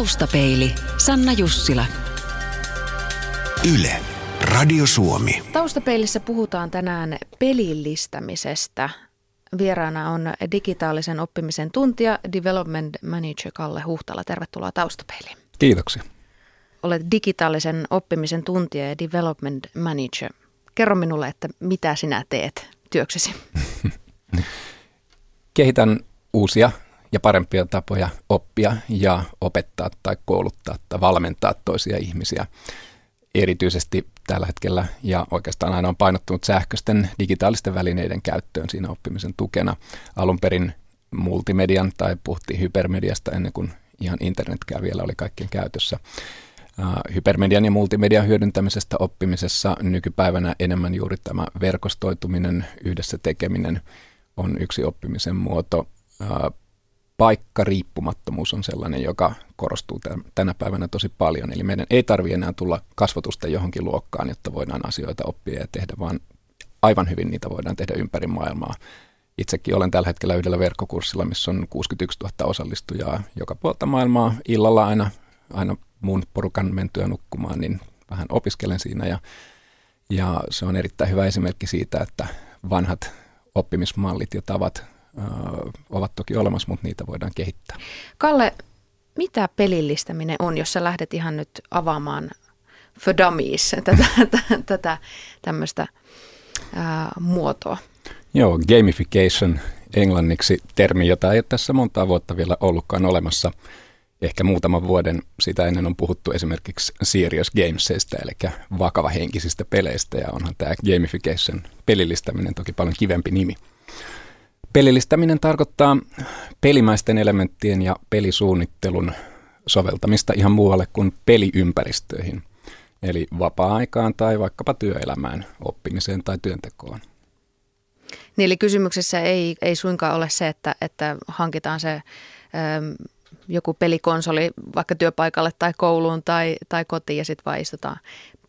Taustapeili, Sanna Jussila. Yle, Radio Suomi. Taustapeilissä puhutaan tänään pelillistämisestä. Vieraana on digitaalisen oppimisen tuntija, development manager Kalle Huhtala. Tervetuloa Taustapeiliin. Kiitoksia. Olet digitaalisen oppimisen tuntija ja development manager. Kerro minulle, että mitä sinä teet työksesi? Kehitän uusia ja parempia tapoja oppia ja opettaa tai kouluttaa tai valmentaa toisia ihmisiä. Erityisesti tällä hetkellä ja oikeastaan aina on painottunut sähköisten digitaalisten välineiden käyttöön siinä oppimisen tukena. Alun perin multimedian tai puhuttiin hypermediasta ennen kuin ihan internetkään vielä oli kaikkien käytössä. Hypermedian ja multimedian hyödyntämisestä oppimisessa nykypäivänä enemmän juuri tämä verkostoituminen, yhdessä tekeminen on yksi oppimisen muoto paikkariippumattomuus on sellainen, joka korostuu tänä päivänä tosi paljon. Eli meidän ei tarvitse enää tulla kasvatusta johonkin luokkaan, jotta voidaan asioita oppia ja tehdä, vaan aivan hyvin niitä voidaan tehdä ympäri maailmaa. Itsekin olen tällä hetkellä yhdellä verkkokurssilla, missä on 61 000 osallistujaa joka puolta maailmaa illalla aina, aina muun porukan mentyä nukkumaan, niin vähän opiskelen siinä ja, ja se on erittäin hyvä esimerkki siitä, että vanhat oppimismallit ja tavat ovat toki olemassa, mutta niitä voidaan kehittää. Kalle, mitä pelillistäminen on, jos sä lähdet ihan nyt avaamaan for dummies, tätä, tätä tämmöistä ää, muotoa? Joo, gamification englanniksi termi, jota ei ole tässä montaa vuotta vielä ollutkaan olemassa. Ehkä muutaman vuoden sitä ennen on puhuttu esimerkiksi serious gamesista, eli vakavahenkisistä peleistä, ja onhan tämä gamification, pelillistäminen toki paljon kivempi nimi. Pelillistäminen tarkoittaa pelimäisten elementtien ja pelisuunnittelun soveltamista ihan muualle kuin peliympäristöihin, eli vapaa-aikaan tai vaikkapa työelämään, oppimiseen tai työntekoon. Niin, eli kysymyksessä ei, ei suinkaan ole se, että, että hankitaan se äm, joku pelikonsoli vaikka työpaikalle tai kouluun tai, tai kotiin ja sitten vaan istutaan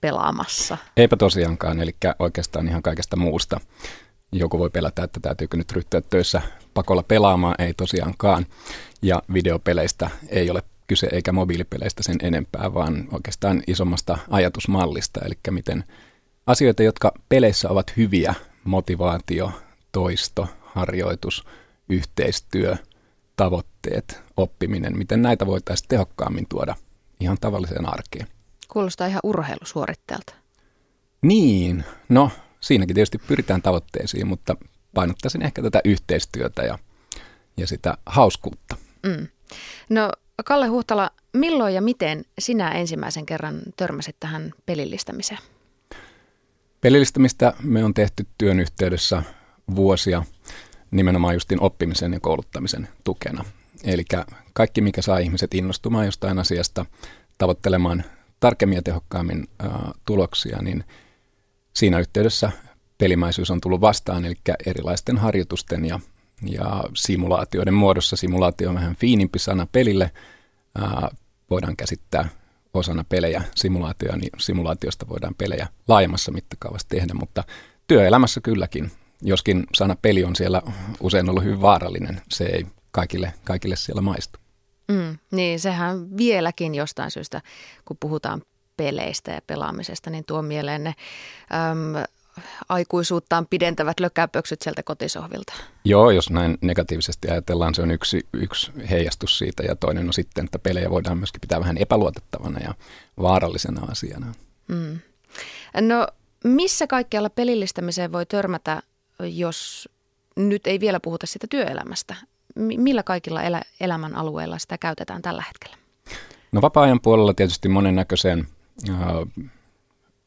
pelaamassa. Eipä tosiaankaan, eli oikeastaan ihan kaikesta muusta joku voi pelätä, että täytyykö nyt ryhtyä töissä pakolla pelaamaan, ei tosiaankaan. Ja videopeleistä ei ole kyse eikä mobiilipeleistä sen enempää, vaan oikeastaan isommasta ajatusmallista, eli miten asioita, jotka peleissä ovat hyviä, motivaatio, toisto, harjoitus, yhteistyö, tavoitteet, oppiminen, miten näitä voitaisiin tehokkaammin tuoda ihan tavalliseen arkeen. Kuulostaa ihan urheilusuoritteelta. Niin, no siinäkin tietysti pyritään tavoitteisiin, mutta painottaisin ehkä tätä yhteistyötä ja, ja sitä hauskuutta. Mm. No Kalle Huhtala, milloin ja miten sinä ensimmäisen kerran törmäsit tähän pelillistämiseen? Pelillistämistä me on tehty työn yhteydessä vuosia nimenomaan justin oppimisen ja kouluttamisen tukena. Eli kaikki, mikä saa ihmiset innostumaan jostain asiasta, tavoittelemaan tarkemmin ja tehokkaammin ä, tuloksia, niin – siinä yhteydessä pelimäisyys on tullut vastaan, eli erilaisten harjoitusten ja, ja simulaatioiden muodossa. Simulaatio on vähän fiinimpi sana pelille. Ää, voidaan käsittää osana pelejä simulaatioja, niin simulaatiosta voidaan pelejä laajemmassa mittakaavassa tehdä, mutta työelämässä kylläkin, joskin sana peli on siellä usein ollut hyvin vaarallinen, se ei kaikille, kaikille siellä maistu. Mm, niin, sehän vieläkin jostain syystä, kun puhutaan peleistä ja pelaamisesta, niin tuo mieleen ne äm, aikuisuuttaan pidentävät lökäpöksyt sieltä kotisohvilta. Joo, jos näin negatiivisesti ajatellaan, se on yksi, yksi heijastus siitä ja toinen on sitten, että pelejä voidaan myöskin pitää vähän epäluotettavana ja vaarallisena asiana. Mm. No missä kaikkialla pelillistämiseen voi törmätä, jos nyt ei vielä puhuta sitä työelämästä? Millä kaikilla elä, elämän alueilla sitä käytetään tällä hetkellä? No vapaa-ajan puolella tietysti monennäköiseen uh,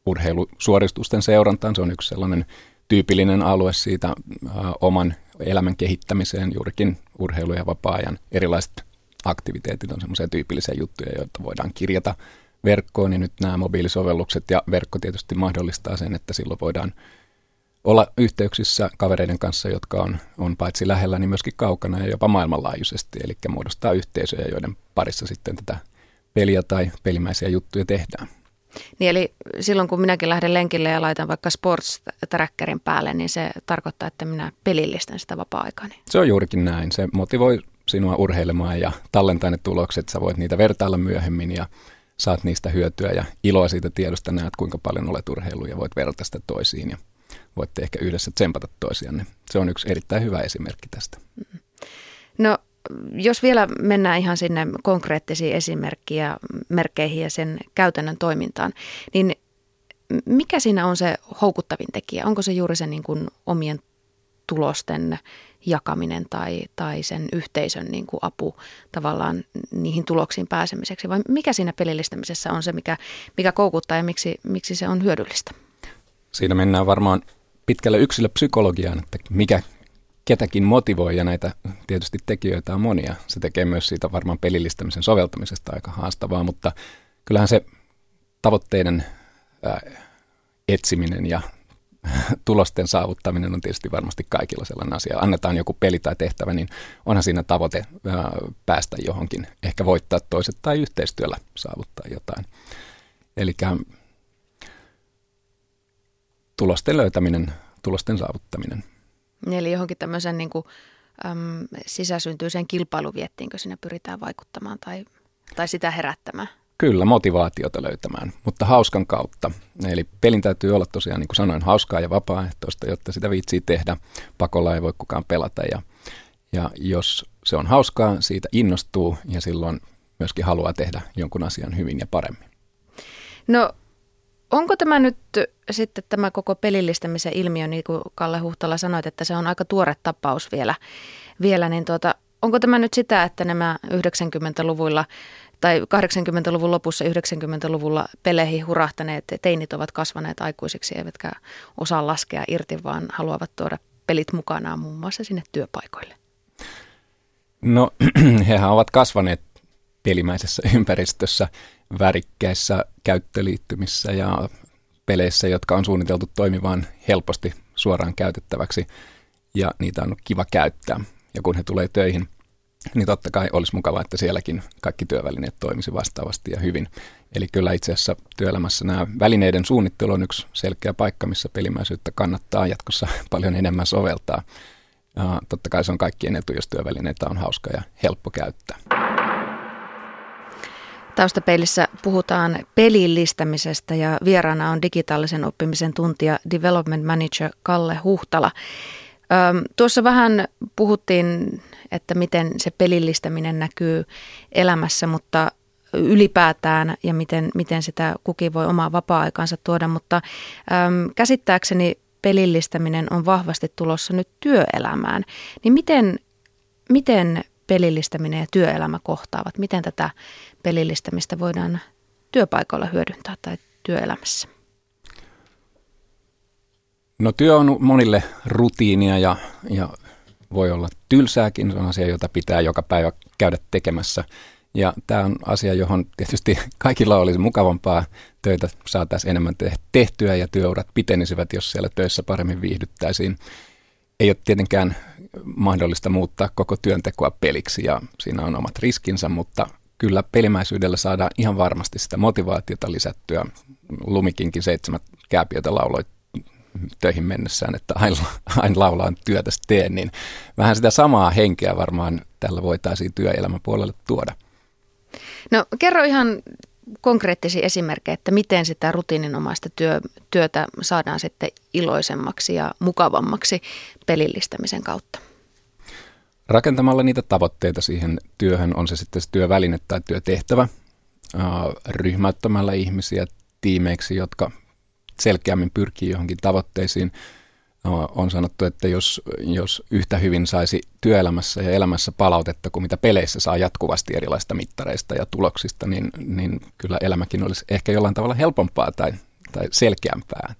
urheilusuoristusten seurantaan. Se on yksi sellainen tyypillinen alue siitä uh, oman elämän kehittämiseen, juurikin urheilu ja vapaa-ajan erilaiset aktiviteetit on semmoisia tyypillisiä juttuja, joita voidaan kirjata verkkoon, niin nyt nämä mobiilisovellukset ja verkko tietysti mahdollistaa sen, että silloin voidaan olla yhteyksissä kavereiden kanssa, jotka on, on paitsi lähellä, niin myöskin kaukana ja jopa maailmanlaajuisesti, eli muodostaa yhteisöjä, joiden parissa sitten tätä peliä tai pelimäisiä juttuja tehdään. Niin eli silloin kun minäkin lähden lenkille ja laitan vaikka sports trackerin päälle, niin se tarkoittaa, että minä pelillistän sitä vapaa-aikani. Se on juurikin näin. Se motivoi sinua urheilemaan ja tallentaa ne tulokset. Sä voit niitä vertailla myöhemmin ja saat niistä hyötyä ja iloa siitä tiedosta, näet kuinka paljon olet urheilu ja voit verrata sitä toisiin ja voitte ehkä yhdessä tsempata toisianne. Se on yksi erittäin hyvä esimerkki tästä. No jos vielä mennään ihan sinne konkreettisiin esimerkkiä, merkkeihin ja sen käytännön toimintaan, niin mikä siinä on se houkuttavin tekijä? Onko se juuri se niin kuin omien tulosten jakaminen tai, tai sen yhteisön niin kuin apu tavallaan niihin tuloksiin pääsemiseksi? Vai mikä siinä pelillistämisessä on se, mikä, mikä koukuttaa ja miksi, miksi se on hyödyllistä? Siinä mennään varmaan pitkälle yksilöpsykologiaan, että mikä ketäkin motivoi ja näitä tietysti tekijöitä on monia. Se tekee myös siitä varmaan pelillistämisen soveltamisesta aika haastavaa, mutta kyllähän se tavoitteiden etsiminen ja tulosten saavuttaminen on tietysti varmasti kaikilla sellainen asia. Annetaan joku peli tai tehtävä, niin onhan siinä tavoite päästä johonkin, ehkä voittaa toiset tai yhteistyöllä saavuttaa jotain. Eli tulosten löytäminen, tulosten saavuttaminen. Eli johonkin tämmöisen niin kuin, äm, sisäsyntyiseen kilpailuviettiinkö sinne pyritään vaikuttamaan tai, tai sitä herättämään? Kyllä, motivaatiota löytämään, mutta hauskan kautta. Eli pelin täytyy olla tosiaan, niin kuin sanoin, hauskaa ja vapaaehtoista, jotta sitä viitsii tehdä. Pakolla ei voi kukaan pelata ja, ja jos se on hauskaa, siitä innostuu ja silloin myöskin haluaa tehdä jonkun asian hyvin ja paremmin. No onko tämä nyt sitten tämä koko pelillistämisen ilmiö, niin kuin Kalle Huhtala sanoi, että se on aika tuore tapaus vielä, vielä niin tuota, onko tämä nyt sitä, että nämä 90-luvulla tai 80-luvun lopussa 90-luvulla peleihin hurahtaneet teinit ovat kasvaneet aikuisiksi, eivätkä osaa laskea irti, vaan haluavat tuoda pelit mukanaan muun muassa sinne työpaikoille? No, hehän ovat kasvaneet pelimäisessä ympäristössä, värikkäissä käyttöliittymissä ja peleissä, jotka on suunniteltu toimimaan helposti suoraan käytettäväksi ja niitä on kiva käyttää. Ja kun he tulee töihin, niin totta kai olisi mukavaa, että sielläkin kaikki työvälineet toimisi vastaavasti ja hyvin. Eli kyllä itse asiassa työelämässä nämä välineiden suunnittelu on yksi selkeä paikka, missä pelimäisyyttä kannattaa jatkossa paljon enemmän soveltaa. Ja totta kai se on kaikkien etu, jos työvälineitä on hauska ja helppo käyttää. Taustapeilissä puhutaan pelillistämisestä ja vieraana on digitaalisen oppimisen tuntija Development Manager Kalle Huhtala. Öm, tuossa vähän puhuttiin, että miten se pelillistäminen näkyy elämässä, mutta ylipäätään ja miten, miten sitä kukin voi omaa vapaa-aikansa tuoda, mutta öm, käsittääkseni pelillistäminen on vahvasti tulossa nyt työelämään. Niin miten, miten pelillistäminen ja työelämä kohtaavat? Miten tätä pelillistämistä voidaan työpaikoilla hyödyntää tai työelämässä? No työ on monille rutiinia ja, ja voi olla tylsääkin. Se on asia, jota pitää joka päivä käydä tekemässä. Ja tämä on asia, johon tietysti kaikilla olisi mukavampaa. Töitä saataisiin enemmän tehtyä ja työurat pitenisivät, jos siellä töissä paremmin viihdyttäisiin. Ei ole tietenkään mahdollista muuttaa koko työntekoa peliksi ja siinä on omat riskinsä, mutta kyllä pelimäisyydellä saadaan ihan varmasti sitä motivaatiota lisättyä. Lumikinkin seitsemät kääpiötä lauloi töihin mennessään, että aina, aina laulaan työtä teen, niin vähän sitä samaa henkeä varmaan tällä voitaisiin työelämän puolelle tuoda. No kerro ihan konkreettisia esimerkkejä, että miten sitä rutiininomaista työ, työtä saadaan sitten iloisemmaksi ja mukavammaksi pelillistämisen kautta? Rakentamalla niitä tavoitteita siihen työhön, on se sitten se työväline tai työtehtävä, ryhmäyttämällä ihmisiä tiimeiksi, jotka selkeämmin pyrkii johonkin tavoitteisiin. On sanottu, että jos, jos yhtä hyvin saisi työelämässä ja elämässä palautetta kuin mitä peleissä saa jatkuvasti erilaisista mittareista ja tuloksista, niin, niin kyllä elämäkin olisi ehkä jollain tavalla helpompaa tai, tai selkeämpää.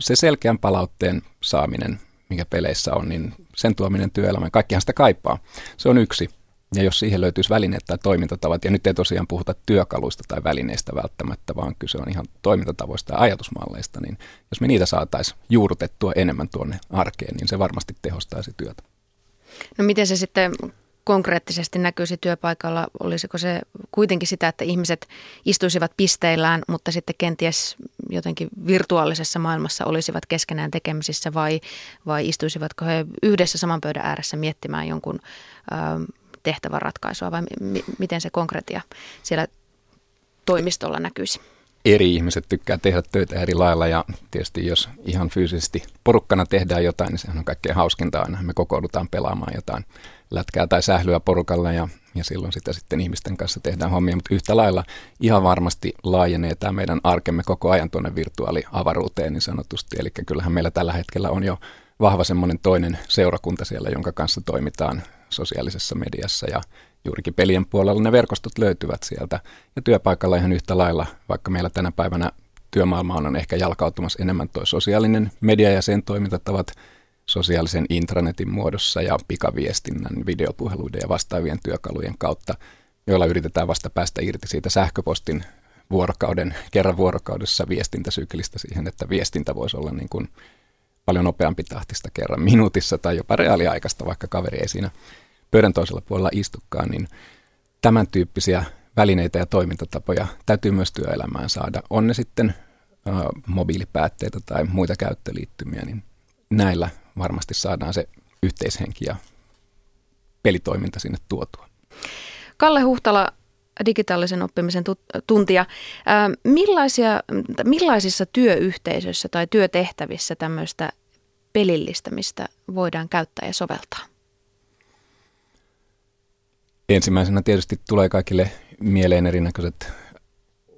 Se selkeän palautteen saaminen, mikä peleissä on, niin sen tuominen työelämään, kaikkihan sitä kaipaa. Se on yksi. Ja jos siihen löytyisi välineet tai toimintatavat, ja nyt ei tosiaan puhuta työkaluista tai välineistä välttämättä, vaan kyse on ihan toimintatavoista ja ajatusmalleista, niin jos me niitä saataisiin juurrutettua enemmän tuonne arkeen, niin se varmasti tehostaisi työtä. No miten se sitten konkreettisesti näkyisi työpaikalla? Olisiko se kuitenkin sitä, että ihmiset istuisivat pisteillään, mutta sitten kenties jotenkin virtuaalisessa maailmassa olisivat keskenään tekemisissä vai, vai istuisivatko he yhdessä saman pöydän ääressä miettimään jonkun ö, tehtäväratkaisua vai mi- miten se konkretia siellä toimistolla näkyisi? eri ihmiset tykkää tehdä töitä eri lailla ja tietysti jos ihan fyysisesti porukkana tehdään jotain, niin sehän on kaikkein hauskinta aina. Me kokoudutaan pelaamaan jotain lätkää tai sählyä porukalla ja, ja silloin sitä sitten ihmisten kanssa tehdään hommia, mutta yhtä lailla ihan varmasti laajenee tämä meidän arkemme koko ajan tuonne virtuaaliavaruuteen niin sanotusti. Eli kyllähän meillä tällä hetkellä on jo vahva semmoinen toinen seurakunta siellä, jonka kanssa toimitaan sosiaalisessa mediassa ja juurikin pelien puolella ne verkostot löytyvät sieltä. Ja työpaikalla ihan yhtä lailla, vaikka meillä tänä päivänä työmaailmaan on ehkä jalkautumassa enemmän tuo sosiaalinen media ja sen toimintatavat sosiaalisen intranetin muodossa ja pikaviestinnän, videopuheluiden ja vastaavien työkalujen kautta, joilla yritetään vasta päästä irti siitä sähköpostin vuorokauden, kerran vuorokaudessa viestintäsyklistä siihen, että viestintä voisi olla niin kuin paljon nopeampi tahtista kerran minuutissa tai jopa reaaliaikaista, vaikka kaveri ei siinä pöydän toisella puolella istukaan, niin tämän tyyppisiä välineitä ja toimintatapoja täytyy myös työelämään saada. On ne sitten äh, mobiilipäätteitä tai muita käyttöliittymiä, niin näillä varmasti saadaan se yhteishenki ja pelitoiminta sinne tuotua. Kalle Huhtala, digitaalisen oppimisen tuntija. Millaisia, millaisissa työyhteisöissä tai työtehtävissä tämmöistä pelillistämistä voidaan käyttää ja soveltaa? Ensimmäisenä tietysti tulee kaikille mieleen erinäköiset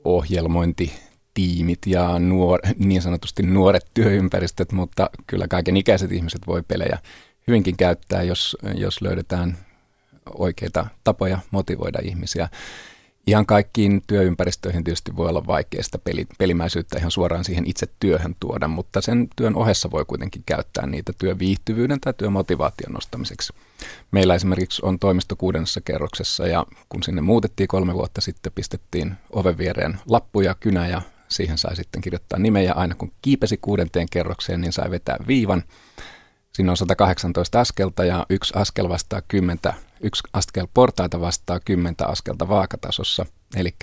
ohjelmointitiimit ja nuor, niin sanotusti nuoret työympäristöt, mutta kyllä kaiken ikäiset ihmiset voi pelejä hyvinkin käyttää, jos, jos löydetään oikeita tapoja motivoida ihmisiä. Ihan kaikkiin työympäristöihin tietysti voi olla vaikeasta peli, pelimäisyyttä ihan suoraan siihen itse työhön tuoda, mutta sen työn ohessa voi kuitenkin käyttää niitä työviihtyvyyden tai työmotivaation nostamiseksi. Meillä esimerkiksi on toimisto kuudennessa kerroksessa ja kun sinne muutettiin kolme vuotta sitten, pistettiin oven viereen lappu ja kynä ja siihen sai sitten kirjoittaa nimeä. Aina kun kiipesi kuudenteen kerrokseen, niin sai vetää viivan. Siinä on 118 askelta ja yksi askel vastaa 10 yksi askel portaita vastaa kymmentä askelta vaakatasossa. Eli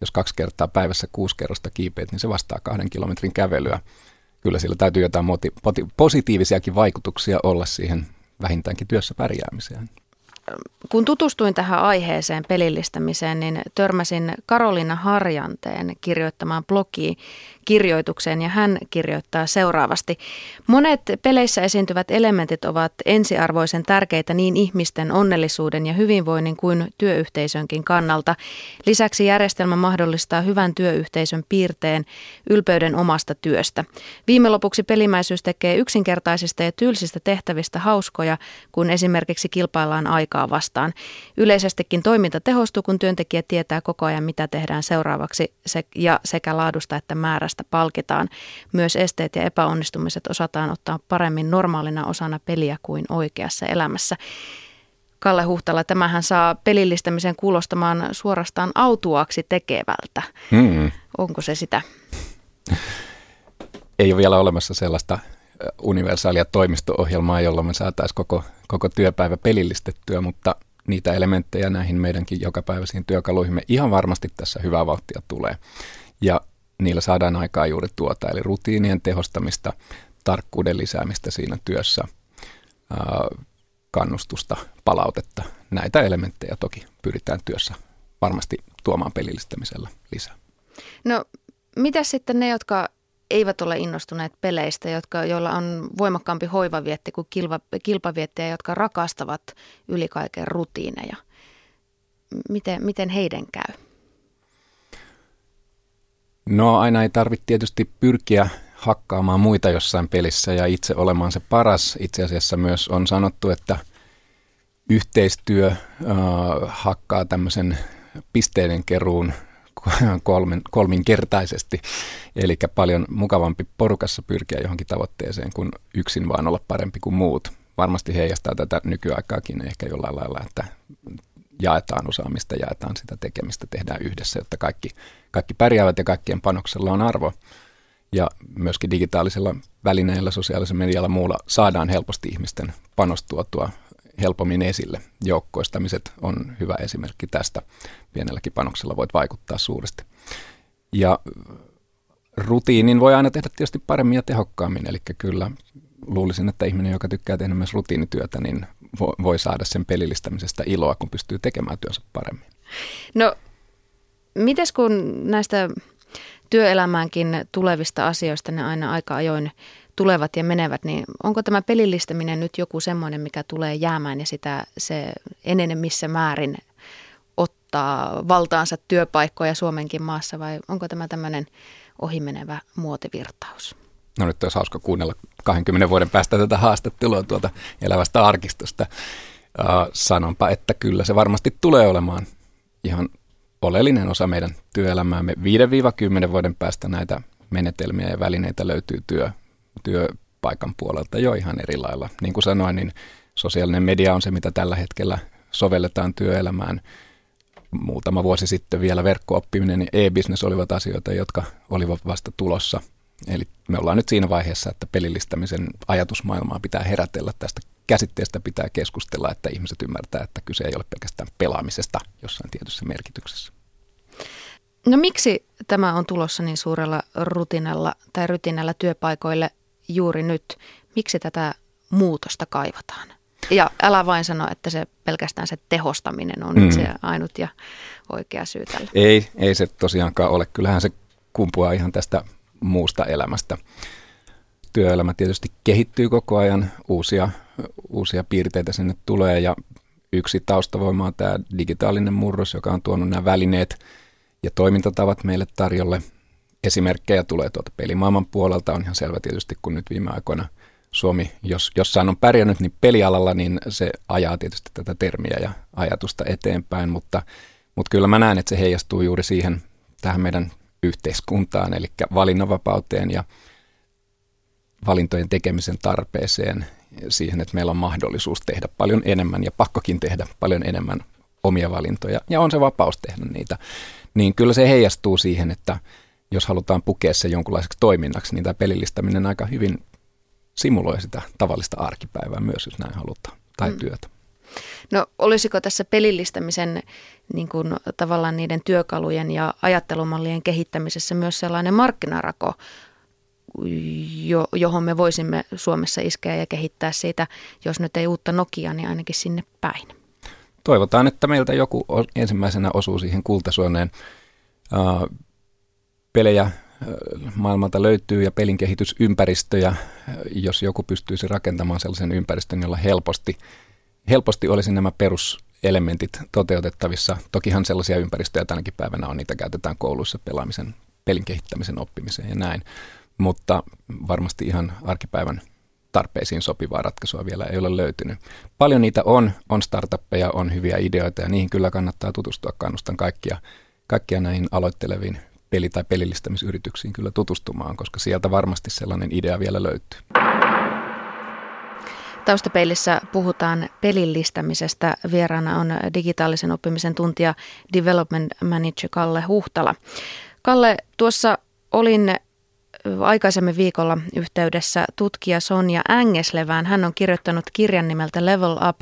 jos kaksi kertaa päivässä kuusi kerrosta kiipeät, niin se vastaa kahden kilometrin kävelyä. Kyllä sillä täytyy jotain moti- positiivisiakin vaikutuksia olla siihen vähintäänkin työssä pärjäämiseen kun tutustuin tähän aiheeseen pelillistämiseen, niin törmäsin Karolina Harjanteen kirjoittamaan blogiin kirjoitukseen ja hän kirjoittaa seuraavasti. Monet peleissä esiintyvät elementit ovat ensiarvoisen tärkeitä niin ihmisten onnellisuuden ja hyvinvoinnin kuin työyhteisönkin kannalta. Lisäksi järjestelmä mahdollistaa hyvän työyhteisön piirteen ylpeyden omasta työstä. Viime lopuksi pelimäisyys tekee yksinkertaisista ja tylsistä tehtävistä hauskoja, kun esimerkiksi kilpaillaan aikaa vastaan. Yleisestikin toiminta tehostuu, kun työntekijä tietää koko ajan, mitä tehdään seuraavaksi ja sekä laadusta että määrästä tästä palkitaan. Myös esteet ja epäonnistumiset osataan ottaa paremmin normaalina osana peliä kuin oikeassa elämässä. Kalle Huhtala, tämähän saa pelillistämisen kuulostamaan suorastaan autuaksi tekevältä. Hmm. Onko se sitä? Ei ole vielä olemassa sellaista universaalia toimisto-ohjelmaa, jolla me saataisiin koko, koko työpäivä pelillistettyä, mutta niitä elementtejä näihin meidänkin jokapäiväisiin työkaluihin ihan varmasti tässä hyvää vauhtia tulee. Ja niillä saadaan aikaa juuri tuota, eli rutiinien tehostamista, tarkkuuden lisäämistä siinä työssä, kannustusta, palautetta. Näitä elementtejä toki pyritään työssä varmasti tuomaan pelillistämisellä lisää. No, mitä sitten ne, jotka eivät ole innostuneet peleistä, jotka, joilla on voimakkaampi hoivavietti kuin kilpa, kilpaviettejä, jotka rakastavat yli kaiken rutiineja? Miten, miten heidän käy? No aina ei tarvitse tietysti pyrkiä hakkaamaan muita jossain pelissä ja itse olemaan se paras. Itse asiassa myös on sanottu, että yhteistyö äh, hakkaa tämmöisen pisteiden keruun kolmen, kolminkertaisesti. Eli paljon mukavampi porukassa pyrkiä johonkin tavoitteeseen kuin yksin vaan olla parempi kuin muut. Varmasti heijastaa tätä nykyaikaakin ehkä jollain lailla, että jaetaan osaamista, jaetaan sitä tekemistä, tehdään yhdessä, jotta kaikki, kaikki pärjäävät ja kaikkien panoksella on arvo. Ja myöskin digitaalisella välineillä, sosiaalisella medialla muulla saadaan helposti ihmisten panostuotua helpommin esille. Joukkoistamiset on hyvä esimerkki tästä. Pienelläkin panoksella voit vaikuttaa suuresti. Ja rutiinin voi aina tehdä tietysti paremmin ja tehokkaammin, eli kyllä luulisin, että ihminen, joka tykkää tehdä myös rutiinityötä, niin voi saada sen pelillistämisestä iloa, kun pystyy tekemään työnsä paremmin. No, mites kun näistä työelämäänkin tulevista asioista ne aina aika ajoin tulevat ja menevät, niin onko tämä pelillistäminen nyt joku semmoinen, mikä tulee jäämään ja sitä se missä määrin ottaa valtaansa työpaikkoja Suomenkin maassa vai onko tämä tämmöinen ohimenevä muotivirtaus? No nyt olisi hauska kuunnella 20 vuoden päästä tätä haastattelua tuolta elävästä arkistosta. Uh, sanonpa, että kyllä se varmasti tulee olemaan ihan oleellinen osa meidän työelämäämme. 5-10 vuoden päästä näitä menetelmiä ja välineitä löytyy työ, työpaikan puolelta jo ihan eri lailla. Niin kuin sanoin, niin sosiaalinen media on se, mitä tällä hetkellä sovelletaan työelämään. Muutama vuosi sitten vielä verkkooppiminen ja e-business olivat asioita, jotka olivat vasta tulossa. Eli me ollaan nyt siinä vaiheessa, että pelillistämisen ajatusmaailmaa pitää herätellä tästä käsitteestä pitää keskustella, että ihmiset ymmärtää, että kyse ei ole pelkästään pelaamisesta jossain tietyssä merkityksessä. No miksi tämä on tulossa niin suurella rutinalla tai rytinällä työpaikoille juuri nyt? Miksi tätä muutosta kaivataan? Ja älä vain sano, että se pelkästään se tehostaminen on mm. se ainut ja oikea syy tälle. Ei, ei se tosiaankaan ole. Kyllähän se kumpuaa ihan tästä muusta elämästä. Työelämä tietysti kehittyy koko ajan, uusia, uusia piirteitä sinne tulee ja yksi taustavoima on tämä digitaalinen murros, joka on tuonut nämä välineet ja toimintatavat meille tarjolle. Esimerkkejä tulee tuolta pelimaailman puolelta, on ihan selvä tietysti, kun nyt viime aikoina Suomi, jos jossain on pärjännyt, niin pelialalla, niin se ajaa tietysti tätä termiä ja ajatusta eteenpäin, mutta, mutta kyllä mä näen, että se heijastuu juuri siihen tähän meidän yhteiskuntaan, eli valinnanvapauteen ja valintojen tekemisen tarpeeseen, siihen, että meillä on mahdollisuus tehdä paljon enemmän ja pakkokin tehdä paljon enemmän omia valintoja ja on se vapaus tehdä niitä, niin kyllä se heijastuu siihen, että jos halutaan pukea se jonkunlaiseksi toiminnaksi, niin tämä pelillistäminen aika hyvin simuloi sitä tavallista arkipäivää myös, jos näin halutaan, tai mm. työtä. No olisiko tässä pelillistämisen niin kuin, tavallaan niiden työkalujen ja ajattelumallien kehittämisessä myös sellainen markkinarako, jo, johon me voisimme Suomessa iskeä ja kehittää siitä, jos nyt ei uutta Nokia, niin ainakin sinne päin. Toivotaan, että meiltä joku ensimmäisenä osuu siihen kultasuoneen. pelejä maailmalta löytyy ja pelin kehitysympäristöjä, jos joku pystyisi rakentamaan sellaisen ympäristön, jolla helposti, helposti olisi nämä peruselementit toteutettavissa. Tokihan sellaisia ympäristöjä tänäkin päivänä on, niitä käytetään kouluissa pelaamisen, pelin kehittämisen oppimiseen ja näin mutta varmasti ihan arkipäivän tarpeisiin sopivaa ratkaisua vielä ei ole löytynyt. Paljon niitä on, on startuppeja, on hyviä ideoita ja niihin kyllä kannattaa tutustua. Kannustan kaikkia, kaikkia näihin aloitteleviin peli- tai pelillistämisyrityksiin kyllä tutustumaan, koska sieltä varmasti sellainen idea vielä löytyy. Taustapeilissä puhutaan pelillistämisestä. Vieraana on digitaalisen oppimisen tuntija Development Manager Kalle Huhtala. Kalle, tuossa olin aikaisemmin viikolla yhteydessä tutkija Sonja Ängeslevään. Hän on kirjoittanut kirjan nimeltä Level Up,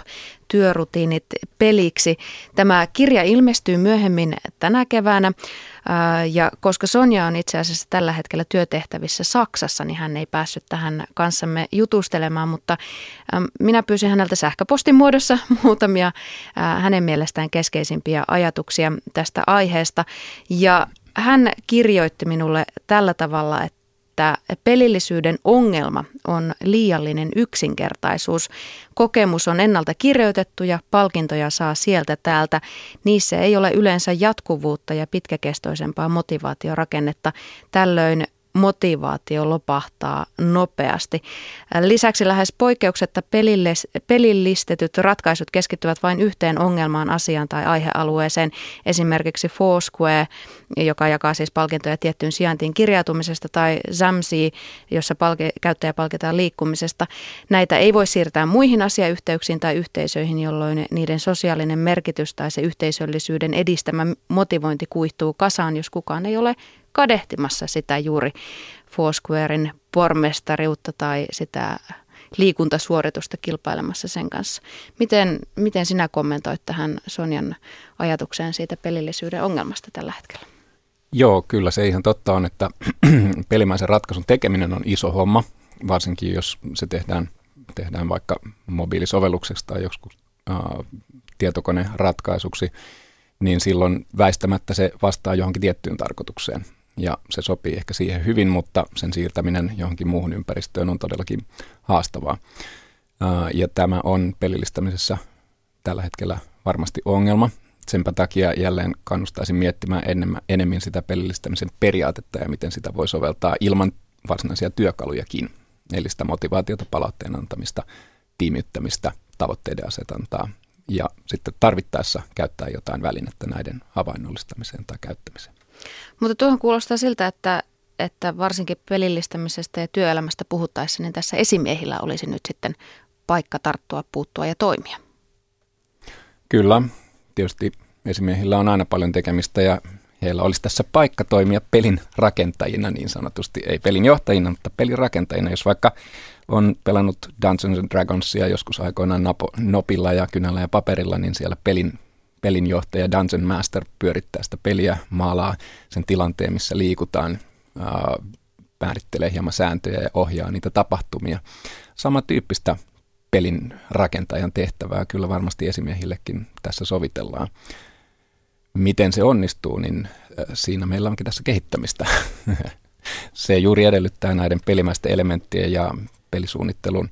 työrutiinit peliksi. Tämä kirja ilmestyy myöhemmin tänä keväänä ja koska Sonja on itse asiassa tällä hetkellä työtehtävissä Saksassa, niin hän ei päässyt tähän kanssamme jutustelemaan, mutta minä pyysin häneltä sähköpostin muodossa muutamia hänen mielestään keskeisimpiä ajatuksia tästä aiheesta ja hän kirjoitti minulle tällä tavalla, että että pelillisyyden ongelma on liiallinen yksinkertaisuus. Kokemus on ennalta kirjoitettu ja palkintoja saa sieltä täältä. Niissä ei ole yleensä jatkuvuutta ja pitkäkestoisempaa motivaatiorakennetta. Tällöin motivaatio lopahtaa nopeasti. Lisäksi lähes poikkeuksetta pelillistetyt ratkaisut keskittyvät vain yhteen ongelmaan, asiaan tai aihealueeseen. Esimerkiksi Foursquare, joka jakaa siis palkintoja tiettyyn sijaintiin kirjautumisesta, tai Zamsi, jossa palke- käyttäjä palkitaan liikkumisesta. Näitä ei voi siirtää muihin asiayhteyksiin tai yhteisöihin, jolloin niiden sosiaalinen merkitys tai se yhteisöllisyyden edistämä motivointi kuihtuu kasaan, jos kukaan ei ole kadehtimassa sitä juuri Foursquarein pormestariutta tai sitä liikuntasuoritusta kilpailemassa sen kanssa. Miten, miten sinä kommentoit tähän Sonjan ajatukseen siitä pelillisyyden ongelmasta tällä hetkellä? Joo, kyllä se ihan totta on, että pelimäisen ratkaisun tekeminen on iso homma. varsinkin jos se tehdään, tehdään vaikka mobiilisovelluksesta tai joskus äh, tietokoneratkaisuksi, niin silloin väistämättä se vastaa johonkin tiettyyn tarkoitukseen. Ja se sopii ehkä siihen hyvin, mutta sen siirtäminen johonkin muuhun ympäristöön on todellakin haastavaa. Ja tämä on pelillistämisessä tällä hetkellä varmasti ongelma. Senpä takia jälleen kannustaisin miettimään enemmän, enemmän sitä pelillistämisen periaatetta ja miten sitä voi soveltaa ilman varsinaisia työkalujakin. Eli sitä motivaatiota, palautteen antamista, tiimiyttämistä, tavoitteiden asetantaa ja sitten tarvittaessa käyttää jotain välinettä näiden havainnollistamiseen tai käyttämiseen. Mutta tuohon kuulostaa siltä, että, että varsinkin pelillistämisestä ja työelämästä puhuttaessa, niin tässä esimiehillä olisi nyt sitten paikka tarttua, puuttua ja toimia. Kyllä, tietysti esimiehillä on aina paljon tekemistä ja heillä olisi tässä paikka toimia pelin rakentajina niin sanotusti, ei pelin johtajina, mutta pelin rakentajina. Jos vaikka on pelannut Dungeons and Dragonsia joskus aikoinaan napo, nopilla ja kynällä ja paperilla, niin siellä pelin, pelinjohtaja Dungeon Master pyörittää sitä peliä, maalaa sen tilanteen, missä liikutaan, ää, määrittelee hieman sääntöjä ja ohjaa niitä tapahtumia. Samantyyppistä pelin rakentajan tehtävää kyllä varmasti esimiehillekin tässä sovitellaan. Miten se onnistuu, niin siinä meillä onkin tässä kehittämistä. se juuri edellyttää näiden pelimäisten elementtien ja pelisuunnittelun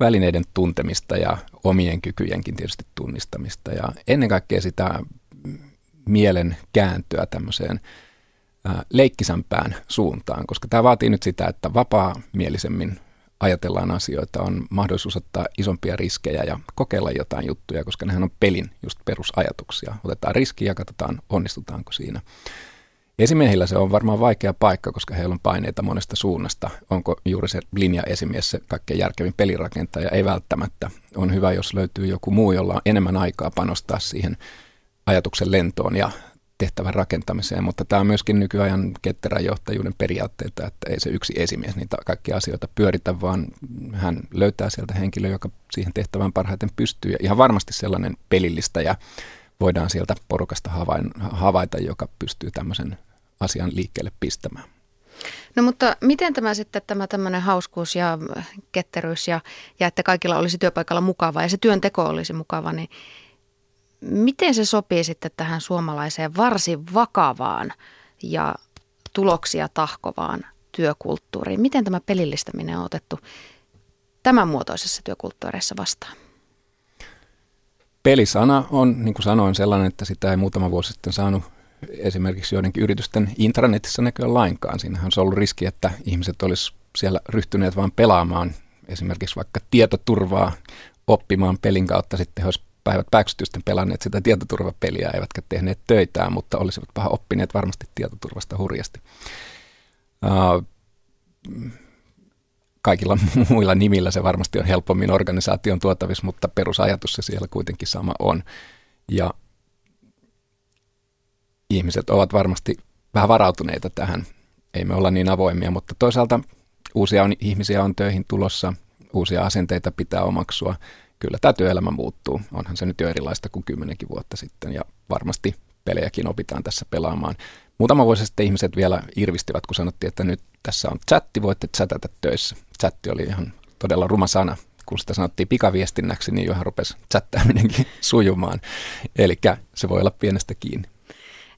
välineiden tuntemista ja omien kykyjenkin tietysti tunnistamista ja ennen kaikkea sitä mielen kääntöä tämmöiseen leikkisämpään suuntaan, koska tämä vaatii nyt sitä, että vapaa-mielisemmin ajatellaan asioita, on mahdollisuus ottaa isompia riskejä ja kokeilla jotain juttuja, koska nehän on pelin just perusajatuksia. Otetaan riskiä ja katsotaan, onnistutaanko siinä. Esimiehillä se on varmaan vaikea paikka, koska heillä on paineita monesta suunnasta. Onko juuri se linja esimies se kaikkein järkevin pelirakentaja? Ei välttämättä. On hyvä, jos löytyy joku muu, jolla on enemmän aikaa panostaa siihen ajatuksen lentoon ja tehtävän rakentamiseen, mutta tämä on myöskin nykyajan ketterän johtajuuden periaatteita, että ei se yksi esimies niitä kaikkia asioita pyöritä, vaan hän löytää sieltä henkilö, joka siihen tehtävään parhaiten pystyy. Ja ihan varmasti sellainen pelillistä ja voidaan sieltä porukasta havaita, joka pystyy tämmöisen asian liikkeelle pistämään. No mutta miten tämä sitten tämä tämmöinen hauskuus ja ketteryys ja, ja että kaikilla olisi työpaikalla mukava ja se työnteko olisi mukava, niin Miten se sopii sitten tähän suomalaiseen varsin vakavaan ja tuloksia tahkovaan työkulttuuriin? Miten tämä pelillistäminen on otettu tämän muotoisessa työkulttuurissa vastaan? Pelisana on, niin kuin sanoin, sellainen, että sitä ei muutama vuosi sitten saanut esimerkiksi joidenkin yritysten intranetissä näkyä lainkaan. Siinähän on ollut riski, että ihmiset olisi siellä ryhtyneet vain pelaamaan esimerkiksi vaikka tietoturvaa oppimaan pelin kautta. Sitten he olisivat päivät pääksytysten pelanneet sitä tietoturvapeliä, eivätkä tehneet töitään, mutta olisivat vähän oppineet varmasti tietoturvasta hurjasti. Uh, kaikilla muilla nimillä se varmasti on helpommin organisaation tuotavissa, mutta perusajatus se siellä kuitenkin sama on. Ja ihmiset ovat varmasti vähän varautuneita tähän. Ei me olla niin avoimia, mutta toisaalta uusia on, ihmisiä on töihin tulossa, uusia asenteita pitää omaksua – kyllä tämä työelämä muuttuu. Onhan se nyt jo erilaista kuin kymmenenkin vuotta sitten ja varmasti pelejäkin opitaan tässä pelaamaan. Muutama vuosi sitten ihmiset vielä irvistivät, kun sanottiin, että nyt tässä on chatti, voitte chatata töissä. Chatti oli ihan todella ruma sana. Kun sitä sanottiin pikaviestinnäksi, niin johan rupesi chattaaminenkin sujumaan. Eli se voi olla pienestä kiinni.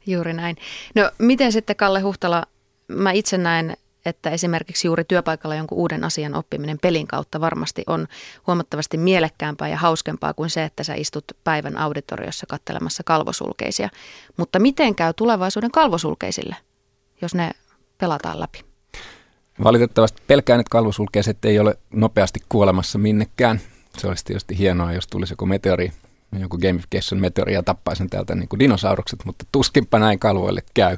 Juuri näin. No miten sitten Kalle Huhtala, mä itse näen että esimerkiksi juuri työpaikalla jonkun uuden asian oppiminen pelin kautta varmasti on huomattavasti mielekkäämpää ja hauskempaa kuin se, että sä istut päivän auditoriossa kattelemassa kalvosulkeisia. Mutta miten käy tulevaisuuden kalvosulkeisille, jos ne pelataan läpi? Valitettavasti pelkään, että kalvosulkeiset ei ole nopeasti kuolemassa minnekään. Se olisi tietysti hienoa, jos tulisi joku meteori, joku gamification meteori ja tappaisi täältä niin kuin dinosaurukset, mutta tuskinpa näin kalvoille käy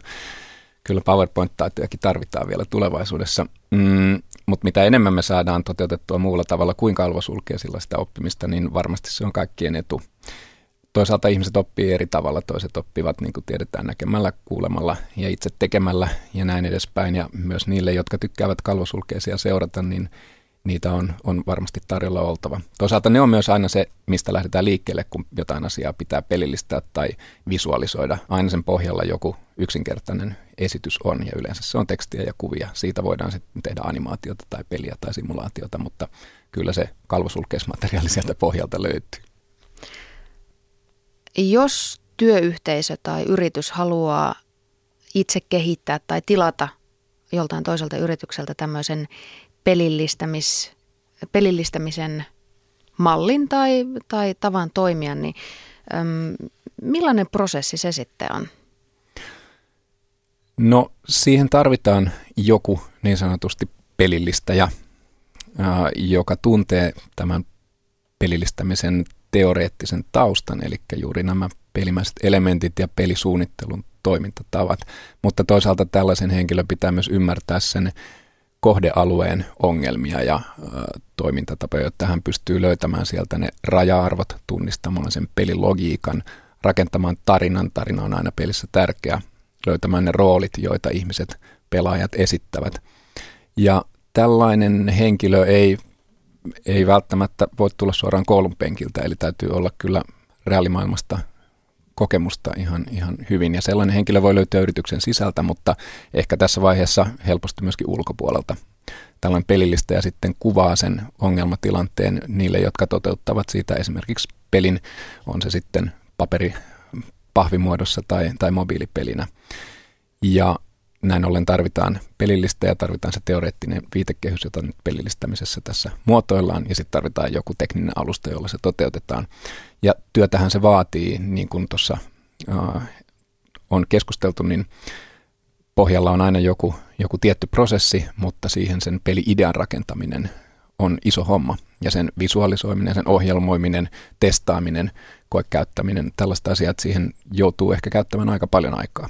kyllä PowerPoint-taitojakin tarvitaan vielä tulevaisuudessa. Mm, mutta mitä enemmän me saadaan toteutettua muulla tavalla kuin kalvo sulkee sillä sitä oppimista, niin varmasti se on kaikkien etu. Toisaalta ihmiset oppii eri tavalla, toiset oppivat niin kuin tiedetään näkemällä, kuulemalla ja itse tekemällä ja näin edespäin. Ja myös niille, jotka tykkäävät kalvosulkeisia seurata, niin niitä on, on varmasti tarjolla oltava. Toisaalta ne on myös aina se, mistä lähdetään liikkeelle, kun jotain asiaa pitää pelillistää tai visualisoida. Aina sen pohjalla joku yksinkertainen esitys on ja yleensä se on tekstiä ja kuvia. Siitä voidaan sitten tehdä animaatiota tai peliä tai simulaatiota, mutta kyllä se kalvosulkeismateriaali sieltä pohjalta löytyy. Jos työyhteisö tai yritys haluaa itse kehittää tai tilata joltain toiselta yritykseltä tämmöisen pelillistämis, pelillistämisen mallin tai, tai tavan toimia, niin äm, millainen prosessi se sitten on? No siihen tarvitaan joku niin sanotusti pelillistäjä, ää, joka tuntee tämän pelillistämisen teoreettisen taustan, eli juuri nämä pelimäiset elementit ja pelisuunnittelun toimintatavat. Mutta toisaalta tällaisen henkilön pitää myös ymmärtää sen kohdealueen ongelmia ja toimintatapoja, jotta hän pystyy löytämään sieltä ne raja-arvot, tunnistamaan sen pelilogiikan, rakentamaan tarinan. Tarina on aina pelissä tärkeä, löytämään ne roolit, joita ihmiset, pelaajat esittävät. Ja tällainen henkilö ei, ei välttämättä voi tulla suoraan koulun penkiltä, eli täytyy olla kyllä reaalimaailmasta kokemusta ihan, ihan hyvin. Ja sellainen henkilö voi löytyä yrityksen sisältä, mutta ehkä tässä vaiheessa helposti myöskin ulkopuolelta. Tällainen pelillistä ja sitten kuvaa sen ongelmatilanteen niille, jotka toteuttavat siitä esimerkiksi pelin, on se sitten paperi pahvimuodossa tai, tai mobiilipelinä. Ja näin ollen tarvitaan pelillistä ja tarvitaan se teoreettinen viitekehys, jota nyt pelillistämisessä tässä muotoillaan, ja sitten tarvitaan joku tekninen alusta, jolla se toteutetaan. Ja työtähän se vaatii, niin kuin tuossa äh, on keskusteltu, niin pohjalla on aina joku, joku tietty prosessi, mutta siihen sen peli-idean rakentaminen on iso homma. Ja sen visualisoiminen, sen ohjelmoiminen, testaaminen, koekäyttäminen, tällaista asiat siihen joutuu ehkä käyttämään aika paljon aikaa.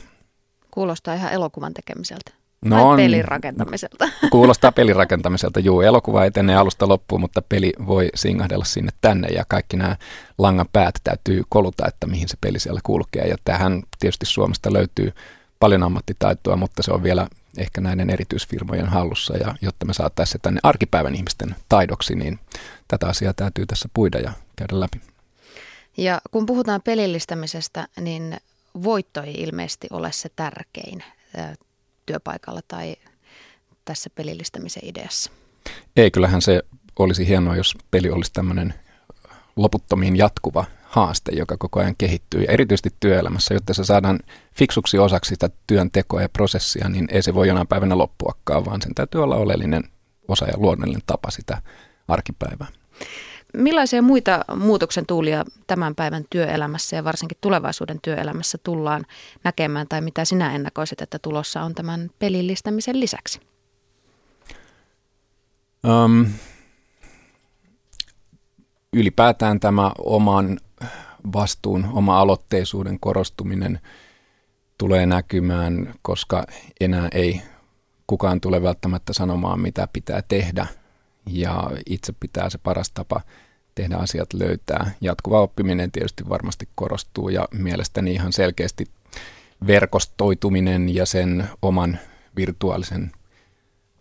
Kuulostaa ihan elokuvan tekemiseltä. No on, pelin rakentamiselta. Kuulostaa pelin rakentamiselta, juu. Elokuva etenee alusta loppuun, mutta peli voi singahdella sinne tänne ja kaikki nämä langan päät täytyy koluta, että mihin se peli siellä kulkee. Ja tähän tietysti Suomesta löytyy paljon ammattitaitoa, mutta se on vielä ehkä näiden erityisfirmojen hallussa. Ja jotta me saataisiin se tänne arkipäivän ihmisten taidoksi, niin tätä asiaa täytyy tässä puida ja käydä läpi. Ja kun puhutaan pelillistämisestä, niin voitto ei ilmeisesti ole se tärkein työpaikalla tai tässä pelillistämisen ideassa. Ei, kyllähän se olisi hienoa, jos peli olisi tämmöinen loputtomiin jatkuva haaste, joka koko ajan kehittyy. Ja erityisesti työelämässä, jotta se saadaan fiksuksi osaksi sitä työntekoa ja prosessia, niin ei se voi jonain päivänä loppuakaan, vaan sen täytyy olla oleellinen osa ja luonnollinen tapa sitä arkipäivää. Millaisia muita muutoksen tuulia tämän päivän työelämässä ja varsinkin tulevaisuuden työelämässä tullaan näkemään tai mitä sinä ennakoisit, että tulossa on tämän pelillistämisen lisäksi? Um, ylipäätään tämä oman vastuun, oma aloitteisuuden korostuminen tulee näkymään, koska enää ei kukaan tule välttämättä sanomaan, mitä pitää tehdä – ja itse pitää se paras tapa tehdä asiat löytää. Jatkuva oppiminen tietysti varmasti korostuu ja mielestäni ihan selkeästi verkostoituminen ja sen oman virtuaalisen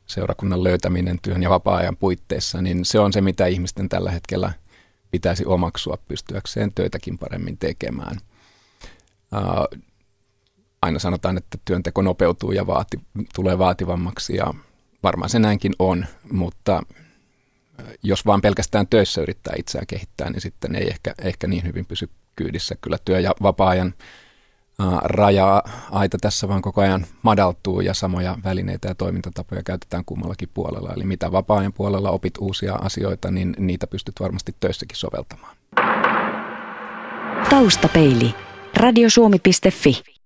seurakunnan löytäminen työn ja vapaa-ajan puitteissa, niin se on se, mitä ihmisten tällä hetkellä pitäisi omaksua pystyäkseen töitäkin paremmin tekemään. Aina sanotaan, että työnteko nopeutuu ja vaati, tulee vaativammaksi ja varmaan se näinkin on, mutta jos vaan pelkästään töissä yrittää itseään kehittää, niin sitten ei ehkä, ehkä niin hyvin pysy kyydissä. Kyllä työ- ja vapaa-ajan raja-aita tässä vaan koko ajan madaltuu ja samoja välineitä ja toimintatapoja käytetään kummallakin puolella. Eli mitä vapaa-ajan puolella opit uusia asioita, niin niitä pystyt varmasti töissäkin soveltamaan. Taustapeili. Radiosuomi.fi